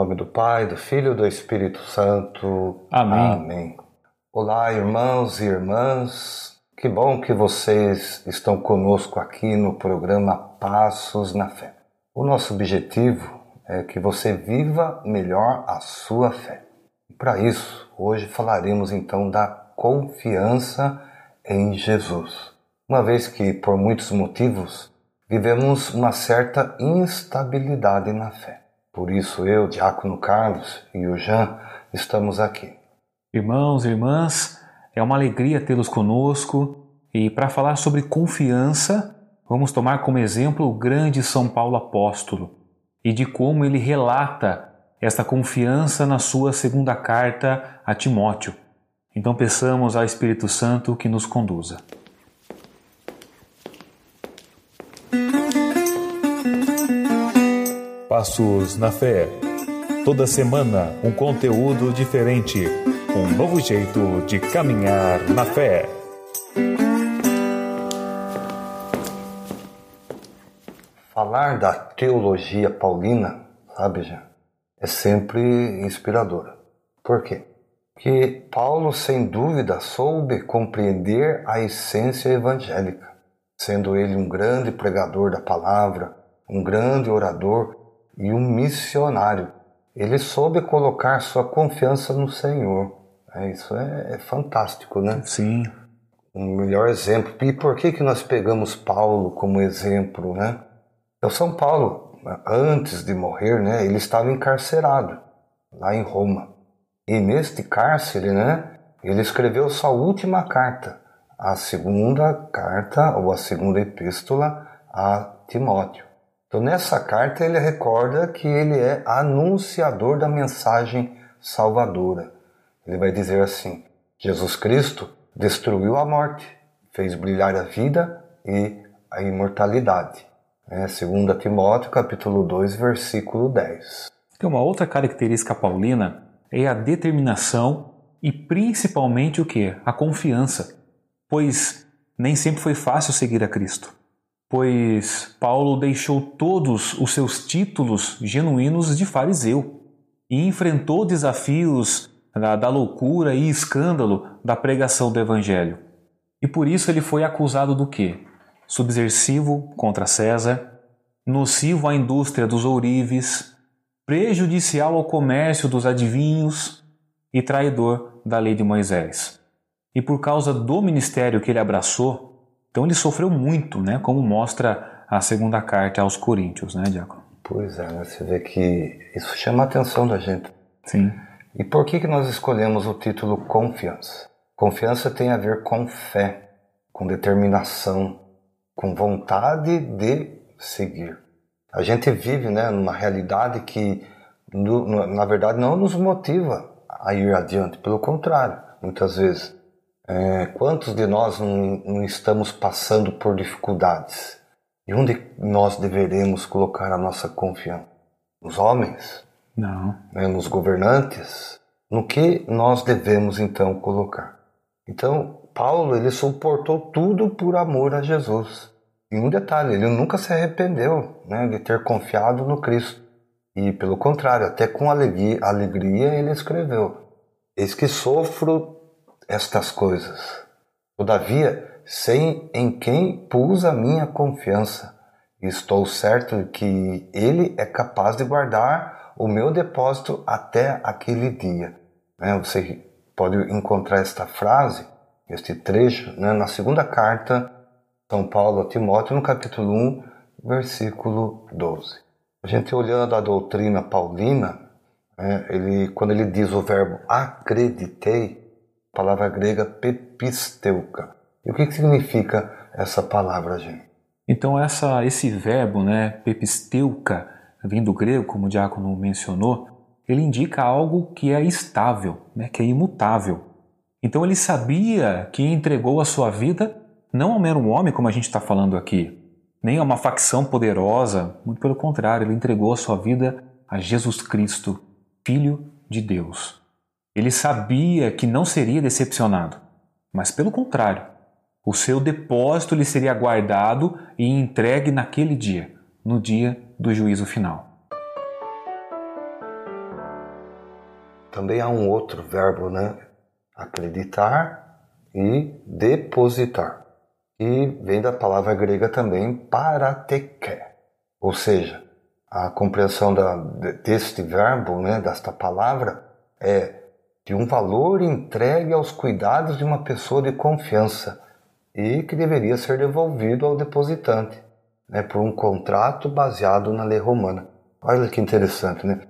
Nome do Pai, do Filho e do Espírito Santo. Amém. Amém. Olá, irmãos e irmãs. Que bom que vocês estão conosco aqui no programa Passos na Fé. O nosso objetivo é que você viva melhor a sua fé. Para isso, hoje falaremos então da confiança em Jesus. Uma vez que, por muitos motivos, vivemos uma certa instabilidade na fé. Por isso, eu, Diácono Carlos e o Jean estamos aqui. Irmãos e irmãs, é uma alegria tê-los conosco e para falar sobre confiança, vamos tomar como exemplo o grande São Paulo apóstolo e de como ele relata esta confiança na sua segunda carta a Timóteo. Então peçamos ao Espírito Santo que nos conduza. Passos na Fé. Toda semana um conteúdo diferente, um novo jeito de caminhar na fé. Falar da teologia paulina, sabe, já, é sempre inspiradora. Por quê? Porque Paulo, sem dúvida, soube compreender a essência evangélica, sendo ele um grande pregador da palavra, um grande orador e um missionário. Ele soube colocar sua confiança no Senhor. É, isso é, é fantástico, né? Sim. Um melhor exemplo. E por que, que nós pegamos Paulo como exemplo, né? Então, São Paulo, antes de morrer, né, ele estava encarcerado lá em Roma. E neste cárcere, né, ele escreveu sua última carta, a segunda carta ou a segunda epístola a Timóteo. Então, nessa carta, ele recorda que ele é anunciador da mensagem salvadora. Ele vai dizer assim: Jesus Cristo destruiu a morte, fez brilhar a vida e a imortalidade. É, 2 Timóteo capítulo 2, versículo 10. Tem uma outra característica paulina é a determinação e principalmente o que? A confiança. Pois nem sempre foi fácil seguir a Cristo. Pois Paulo deixou todos os seus títulos genuínos de fariseu e enfrentou desafios da, da loucura e escândalo da pregação do Evangelho. E por isso ele foi acusado do quê? subversivo contra César, nocivo à indústria dos ourives, prejudicial ao comércio dos adivinhos e traidor da lei de Moisés. E por causa do ministério que ele abraçou, então ele sofreu muito, né, como mostra a segunda carta aos Coríntios, né, Diácono? Pois é, né? você vê que isso chama a atenção da gente. Sim. E por que, que nós escolhemos o título Confiança? Confiança tem a ver com fé, com determinação, com vontade de seguir. A gente vive né, numa realidade que, na verdade, não nos motiva a ir adiante, pelo contrário, muitas vezes. É, quantos de nós não, não estamos passando por dificuldades? E onde nós deveremos colocar a nossa confiança? Nos homens? Não. Né, nos governantes? No que nós devemos então colocar? Então, Paulo ele suportou tudo por amor a Jesus. E um detalhe, ele nunca se arrependeu né, de ter confiado no Cristo. E pelo contrário, até com alegria, alegria ele escreveu: Eis que sofro estas coisas. Todavia, sei em quem pus a minha confiança. Estou certo que ele é capaz de guardar o meu depósito até aquele dia. Né, você pode encontrar esta frase, este trecho, né, na segunda carta são Paulo a Timóteo, no capítulo 1, versículo 12. A gente olhando a doutrina paulina, é, ele, quando ele diz o verbo acreditei, palavra grega pepisteuca. E o que, que significa essa palavra, gente? Então essa, esse verbo, né, pepisteuca, vindo do grego, como o diácono mencionou, ele indica algo que é estável, né, que é imutável. Então ele sabia que entregou a sua vida não a um mero homem, como a gente está falando aqui, nem a uma facção poderosa, muito pelo contrário, ele entregou a sua vida a Jesus Cristo, Filho de Deus. Ele sabia que não seria decepcionado, mas pelo contrário, o seu depósito lhe seria guardado e entregue naquele dia, no dia do juízo final. também há um outro verbo, né? Acreditar e depositar. E vem da palavra grega também parateké. Ou seja, a compreensão da, deste verbo, né, desta palavra, é de um valor entregue aos cuidados de uma pessoa de confiança e que deveria ser devolvido ao depositante, né, por um contrato baseado na lei romana. Olha que interessante, né?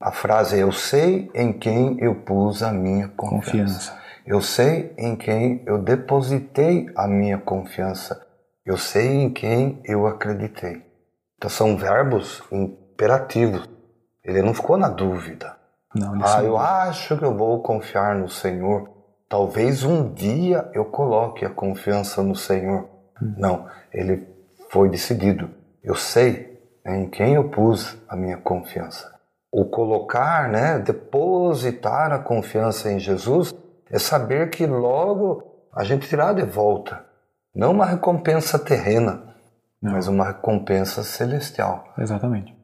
A frase é: Eu sei em quem eu pus a minha confiança. confiança. Eu sei em quem eu depositei a minha confiança. Eu sei em quem eu acreditei. Então são verbos imperativos. Ele não ficou na dúvida. Não, ah, eu acho que eu vou confiar no Senhor. Talvez um dia eu coloque a confiança no Senhor. Hum. Não, ele foi decidido. Eu sei em quem eu pus a minha confiança. O colocar, né, depositar a confiança em Jesus é saber que logo a gente terá de volta. Não uma recompensa terrena, não. mas uma recompensa celestial. Exatamente.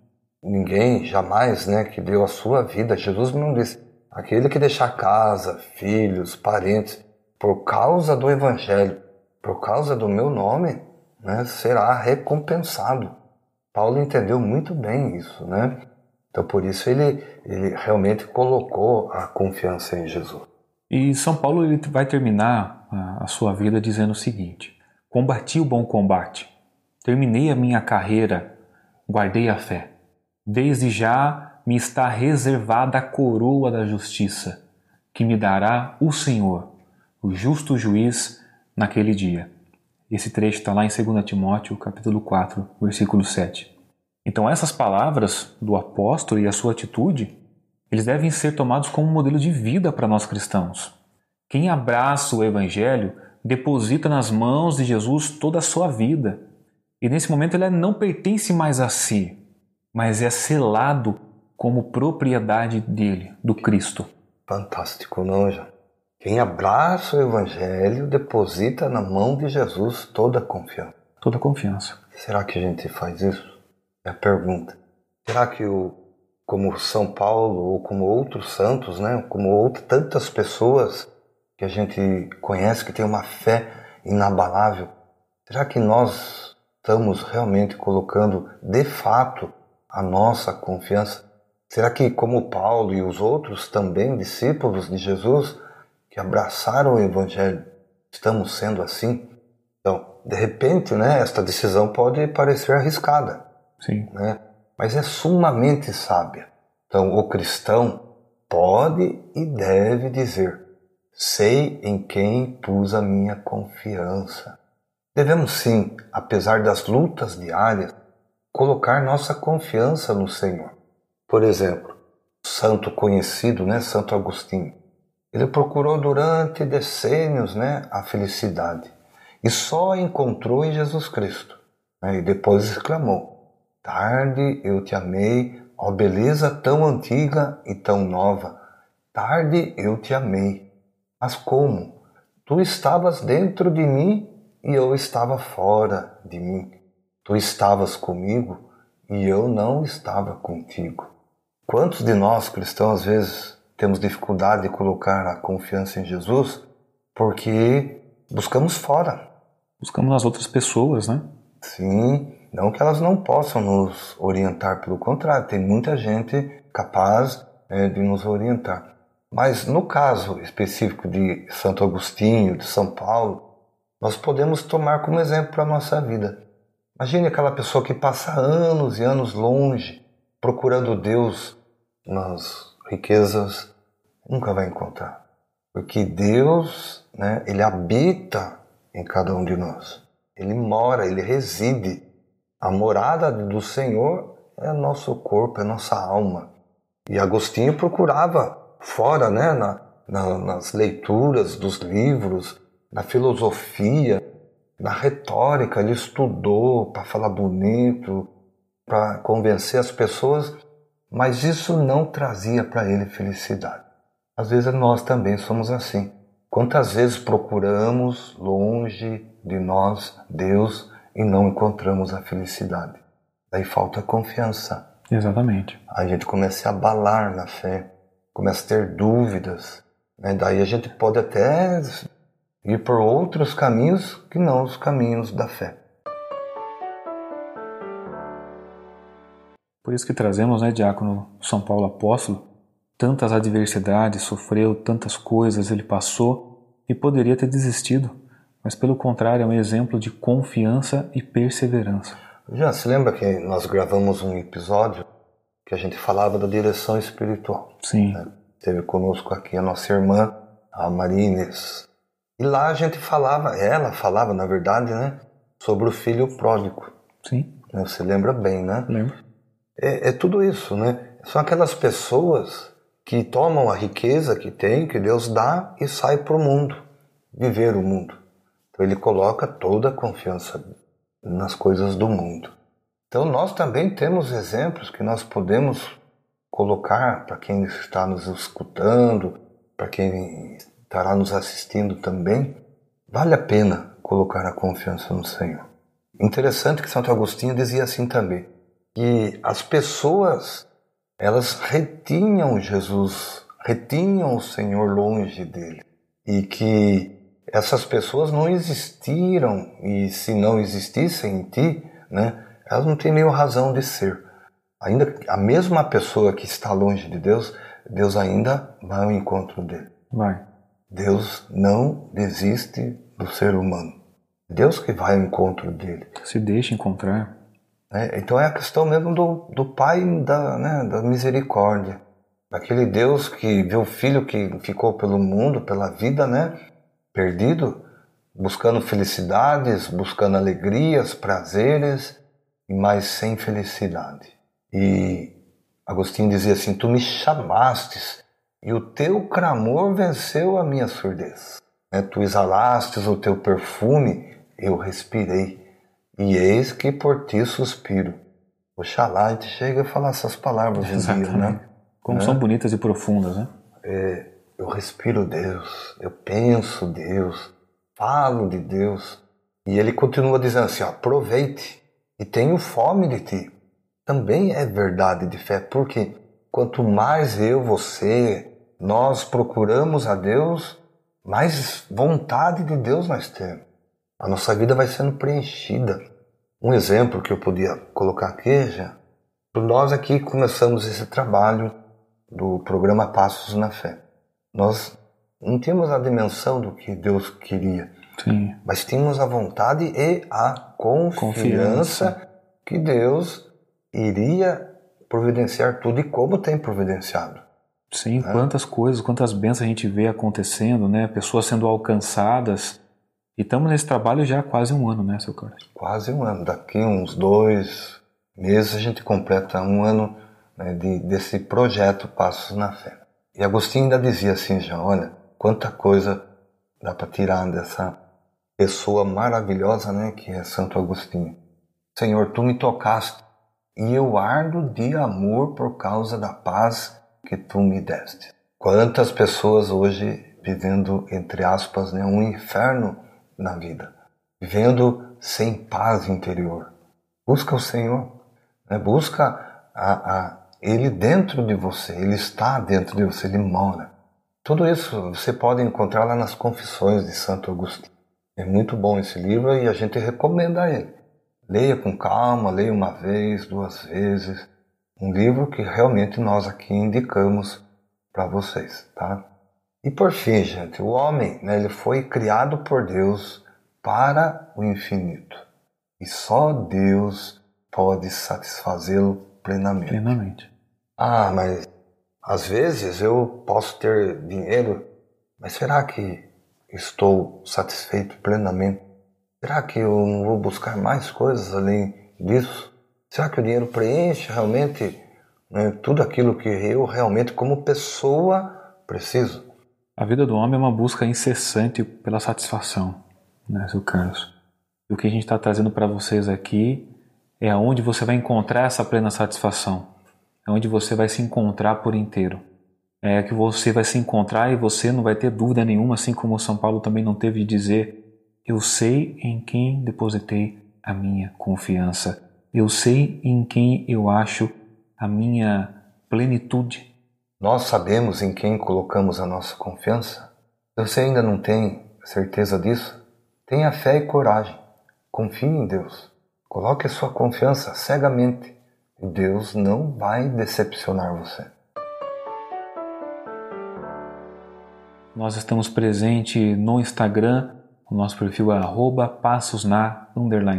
Ninguém jamais, né, que deu a sua vida, Jesus não disse, aquele que deixar casa, filhos, parentes, por causa do evangelho, por causa do meu nome, né, será recompensado. Paulo entendeu muito bem isso, né? Então por isso ele, ele realmente colocou a confiança em Jesus. E São Paulo ele vai terminar a sua vida dizendo o seguinte: Combati o bom combate, terminei a minha carreira, guardei a fé. Desde já me está reservada a coroa da justiça, que me dará o Senhor, o justo juiz, naquele dia. Esse trecho está lá em 2 Timóteo, capítulo 4, versículo 7. Então essas palavras do apóstolo e a sua atitude, eles devem ser tomados como modelo de vida para nós cristãos. Quem abraça o evangelho deposita nas mãos de Jesus toda a sua vida. E nesse momento ele não pertence mais a si, mas é selado como propriedade dele, do Cristo. Fantástico, não, já? Quem abraça o Evangelho deposita na mão de Jesus toda a confiança. Toda a confiança. Será que a gente faz isso? É a pergunta. Será que o, como São Paulo ou como outros santos, né, como outras tantas pessoas que a gente conhece que tem uma fé inabalável, será que nós estamos realmente colocando de fato a nossa confiança? Será que, como Paulo e os outros também discípulos de Jesus que abraçaram o Evangelho, estamos sendo assim? Então, de repente, né, esta decisão pode parecer arriscada, Sim. Né, mas é sumamente sábia. Então, o cristão pode e deve dizer: sei em quem pus a minha confiança. Devemos sim, apesar das lutas diárias, colocar nossa confiança no Senhor. Por exemplo, santo conhecido, né, Santo Agostinho, ele procurou durante decênios, né, a felicidade e só encontrou em Jesus Cristo. Né, e depois exclamou: Tarde eu te amei, ó beleza tão antiga e tão nova. Tarde eu te amei. Mas como? Tu estavas dentro de mim e eu estava fora de mim. Tu estavas comigo e eu não estava contigo. Quantos de nós cristãos às vezes temos dificuldade de colocar a confiança em Jesus porque buscamos fora? Buscamos nas outras pessoas, né? Sim, não que elas não possam nos orientar, pelo contrário, tem muita gente capaz é, de nos orientar. Mas no caso específico de Santo Agostinho, de São Paulo, nós podemos tomar como exemplo para a nossa vida. Imagine aquela pessoa que passa anos e anos longe, procurando Deus nas riquezas, nunca vai encontrar. Porque Deus, né, ele habita em cada um de nós. Ele mora, ele reside. A morada do Senhor é nosso corpo, é nossa alma. E Agostinho procurava fora, né, na, na, nas leituras dos livros, na filosofia, na retórica, ele estudou para falar bonito, para convencer as pessoas, mas isso não trazia para ele felicidade. Às vezes nós também somos assim. Quantas vezes procuramos longe de nós Deus e não encontramos a felicidade? Daí falta confiança. Exatamente. A gente começa a abalar na fé. começa a ter dúvidas. Né? Daí a gente pode até ir por outros caminhos que não os caminhos da fé. Por isso que trazemos, né, Diácono São Paulo Apóstolo, tantas adversidades, sofreu tantas coisas, ele passou e poderia ter desistido, mas pelo contrário é um exemplo de confiança e perseverança. Já se lembra que nós gravamos um episódio que a gente falava da direção espiritual? Sim. Né? Teve conosco aqui a nossa irmã, a Marines. E lá a gente falava, ela falava, na verdade, né, sobre o filho pródigo. Sim. Você lembra bem, né? Lembro. É, é tudo isso, né? São aquelas pessoas que tomam a riqueza que tem, que Deus dá, e sai para o mundo, viver o mundo. Então ele coloca toda a confiança nas coisas do mundo. Então nós também temos exemplos que nós podemos colocar para quem está nos escutando, para quem estará nos assistindo também. Vale a pena colocar a confiança no Senhor. Interessante que Santo Agostinho dizia assim também, que as pessoas elas retinham Jesus, retinham o Senhor longe dele. E que essas pessoas não existiram, e se não existissem em ti, né, elas não têm nenhuma razão de ser. Ainda a mesma pessoa que está longe de Deus, Deus ainda vai ao encontro dele. Vai. Deus não desiste do ser humano. Deus que vai ao encontro dele. Se deixa encontrar. É, então é a questão mesmo do, do Pai da, né, da misericórdia. Daquele Deus que viu o filho que ficou pelo mundo, pela vida, né? Perdido, buscando felicidades, buscando alegrias, prazeres, mas sem felicidade. E Agostinho dizia assim: Tu me chamastes e o teu clamor venceu a minha surdez. Né? Tu exalastes o teu perfume, eu respirei e eis que por ti suspiro. Oxalá a gente chega a falar essas palavras um dia, né? Como né? são bonitas e profundas, né? É, eu respiro Deus, eu penso Deus, falo de Deus. E ele continua dizendo assim: ó, aproveite e tenho fome de ti. Também é verdade de fé, porque quanto mais eu, você, nós procuramos a Deus, mais vontade de Deus nós temos a nossa vida vai sendo preenchida. Um exemplo que eu podia colocar aqui já, nós aqui começamos esse trabalho do programa Passos na Fé. Nós não tínhamos a dimensão do que Deus queria, Sim. mas tínhamos a vontade e a confiança, confiança. que Deus iria providenciar tudo e como tem providenciado. Sim, né? quantas coisas, quantas bênçãos a gente vê acontecendo, né? Pessoas sendo alcançadas e estamos nesse trabalho já há quase um ano, né, seu Carlos? Quase um ano. Daqui uns dois meses a gente completa um ano né, de, desse projeto Passos na Fé. E Agostinho ainda dizia assim, já, olha, quanta coisa dá para tirar dessa pessoa maravilhosa, né, que é Santo Agostinho. Senhor, tu me tocaste e eu ardo de amor por causa da paz que tu me deste. Quantas pessoas hoje vivendo, entre aspas, né, um inferno na vida, vivendo sem paz interior. Busca o Senhor, né? busca a, a, Ele dentro de você, Ele está dentro de você, Ele mora. Tudo isso você pode encontrar lá nas Confissões de Santo Agostinho. É muito bom esse livro e a gente recomenda ele. Leia com calma, leia uma vez, duas vezes. Um livro que realmente nós aqui indicamos para vocês, tá? E por fim, gente, o homem, né, ele foi criado por Deus para o infinito. E só Deus pode satisfazê-lo plenamente. Plenamente. Ah, mas às vezes eu posso ter dinheiro, mas será que estou satisfeito plenamente? Será que eu não vou buscar mais coisas além disso? Será que o dinheiro preenche realmente né, tudo aquilo que eu realmente, como pessoa, preciso? A vida do homem é uma busca incessante pela satisfação, né, seu Carlos? E o que a gente está trazendo para vocês aqui é aonde você vai encontrar essa plena satisfação, é onde você vai se encontrar por inteiro. É que você vai se encontrar e você não vai ter dúvida nenhuma, assim como São Paulo também não teve de dizer: Eu sei em quem depositei a minha confiança, eu sei em quem eu acho a minha plenitude. Nós sabemos em quem colocamos a nossa confiança? Se você ainda não tem certeza disso, tenha fé e coragem. Confie em Deus. Coloque a sua confiança cegamente. Deus não vai decepcionar você. Nós estamos presentes no Instagram, o nosso perfil é passosna,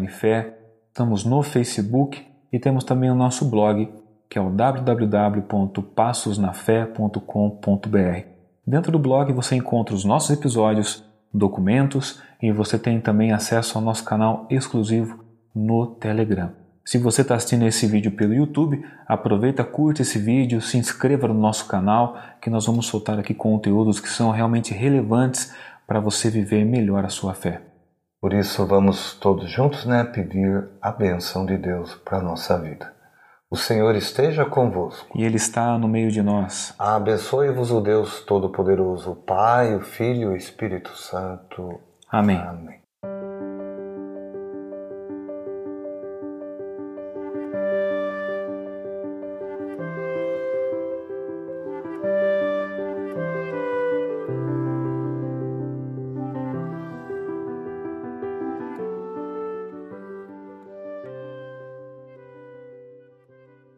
fé. Estamos no Facebook e temos também o nosso blog, que é o www.passosnafé.com.br. Dentro do blog você encontra os nossos episódios, documentos e você tem também acesso ao nosso canal exclusivo no Telegram. Se você está assistindo esse vídeo pelo YouTube, aproveita, curta esse vídeo, se inscreva no nosso canal, que nós vamos soltar aqui conteúdos que são realmente relevantes para você viver melhor a sua fé. Por isso vamos todos juntos, né, pedir a benção de Deus para a nossa vida. O Senhor esteja convosco. E Ele está no meio de nós. Abençoe-vos o Deus Todo-Poderoso, o Pai, o Filho e o Espírito Santo. Amém. Amém.